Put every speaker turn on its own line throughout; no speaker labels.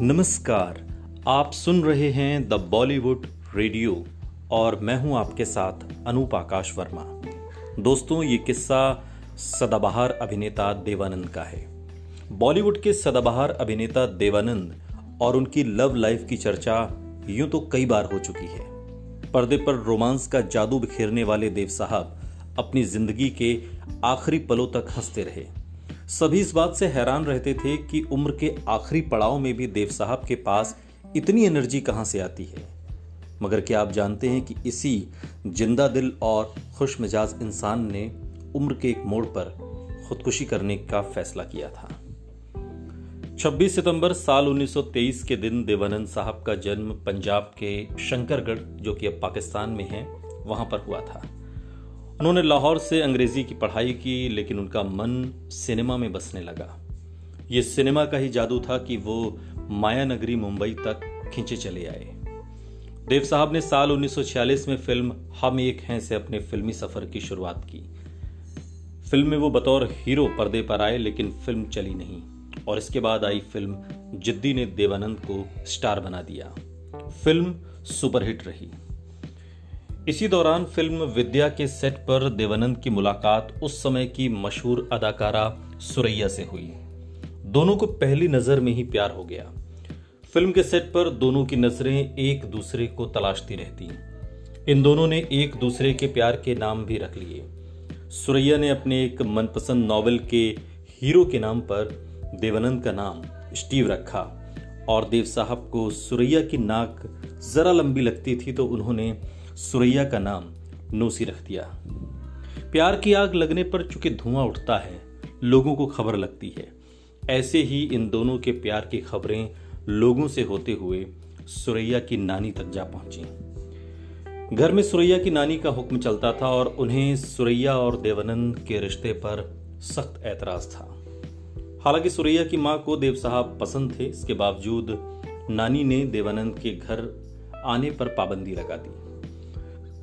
नमस्कार, आप सुन रहे हैं द बॉलीवुड रेडियो और मैं हूँ आपके साथ अनूप आकाश वर्मा। दोस्तों, ये किस्सा सदाबहार अभिनेता देवानंद का है। बॉलीवुड के सदाबहार अभिनेता देवानंद और उनकी लव लाइफ की चर्चा यूँ तो कई बार हो चुकी है। पर्दे पर रोमांस का जादू बिखेरने वाले देव साहब अपनी ज़िंदगी के आखिरी पलों तक हँसते रहे। सभी इस बात से हैरान रहते थे कि उम्र के आखिरी पड़ाव में भी देव साहब के पास इतनी एनर्जी कहाँ से आती है। मगर क्या आप जानते हैं कि इसी ज़िंदा दिल और खुश मिजाज इंसान ने उम्र के एक मोड़ पर खुदकुशी करने का फैसला किया था। 26 सितंबर साल 1923 के दिन देवानंद साहब का जन्म पंजाब के शंकरगढ़, जो कि अब पाकिस्तान में है, वहाँ पर हुआ था। उन्होंने लाहौर से अंग्रेज़ी की पढ़ाई की, लेकिन उनका मन सिनेमा में बसने लगा। ये सिनेमा का ही जादू था कि वो माया नगरी, मुंबई तक खींचे चले आए। देव साहब ने साल 1946 में फ़िल्म हम एक हैं से अपने फिल्मी सफ़र की शुरुआत की। फ़िल्म में वो बतौर हीरो पर्दे पर आए, लेकिन फ़िल्म चली नहीं, और इसके बाद आई फ़िल्म जिद्दी ने देवानंद को स्टार बना दिया। फ़िल्म सुपरहिट रही। इसी दौरान फ़िल्म विद्या के सेट पर देवानंद की मुलाकात उस समय की मशहूर अदाकारा सुरैया से हुई। दोनों को पहली नज़र में ही प्यार हो गया। फ़िल्म के सेट पर दोनों की नज़रें एक दूसरे को तलाशती रहती। इन दोनों ने एक दूसरे के प्यार के नाम भी रख लिए। सुरैया ने अपने एक मनपसंद नॉवेल के हीरो के नाम पर देवानंद का नाम स्टीव रखा और देव साहब को सुरैया की नाक जरा लंबी लगती थी तो उन्होंने सुरैया का नाम नोसी रख दिया। प्यार की आग लगने पर चूँकि धुआँ उठता है, लोगों को खबर लगती है। ऐसे ही इन दोनों के प्यार की खबरें लोगों से होते हुए सुरैया की नानी तक जा पहुँची। घर में सुरैया की नानी का हुक्म चलता था और उन्हें सुरैया और देवानंद के रिश्ते पर सख्त ऐतराज था। हालाँकि सुरैया की माँ को देव साहब पसंद थे, इसके बावजूद नानी ने देवानंद के घर आने पर पाबंदी लगा दी।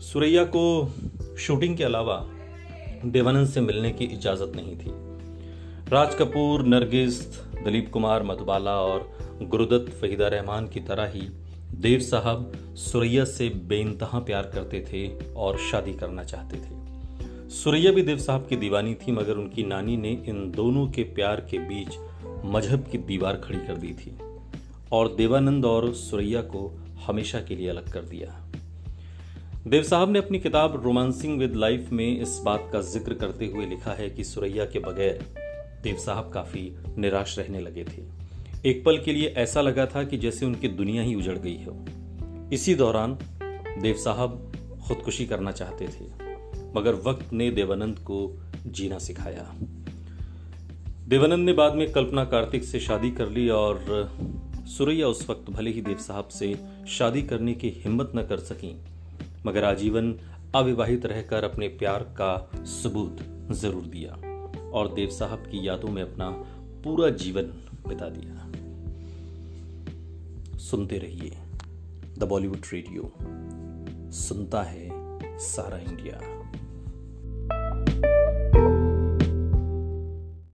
सुरैया को शूटिंग के अलावा देवानंद से मिलने की इजाज़त नहीं थी। राज कपूर, नरगिस, दिलीप कुमार, मधुबाला और गुरुदत्त फहीदा रहमान की तरह ही देव साहब सुरैया से बेइंतहा प्यार करते थे और शादी करना चाहते थे। सुरैया भी देव साहब की दीवानी थी, मगर उनकी नानी ने इन दोनों के प्यार के बीच मज़हब की दीवार खड़ी कर दी थी और देवानंद और सुरैया को हमेशा के लिए अलग कर दिया। देव साहब ने अपनी किताब रोमांसिंग विद लाइफ में इस बात का ज़िक्र करते हुए लिखा है कि सुरैया के बगैर देव साहब काफ़ी निराश रहने लगे थे। एक पल के लिए ऐसा लगा था कि जैसे उनकी दुनिया ही उजड़ गई हो। इसी दौरान देव साहब खुदकुशी करना चाहते थे, मगर वक्त ने देवानंद को जीना सिखाया। देवानंद ने बाद में कल्पना कार्तिक से शादी कर ली और सुरैया उस वक्त भले ही देव साहब से शादी करने की हिम्मत न कर सकी मगर आजीवन अविवाहित रहकर अपने प्यार का सबूत ज़रूर दिया और देव साहब की यादों में अपना पूरा जीवन बिता दिया। सुनते रहिए द बॉलीवुड रेडियो। सुनता है सारा इंडिया।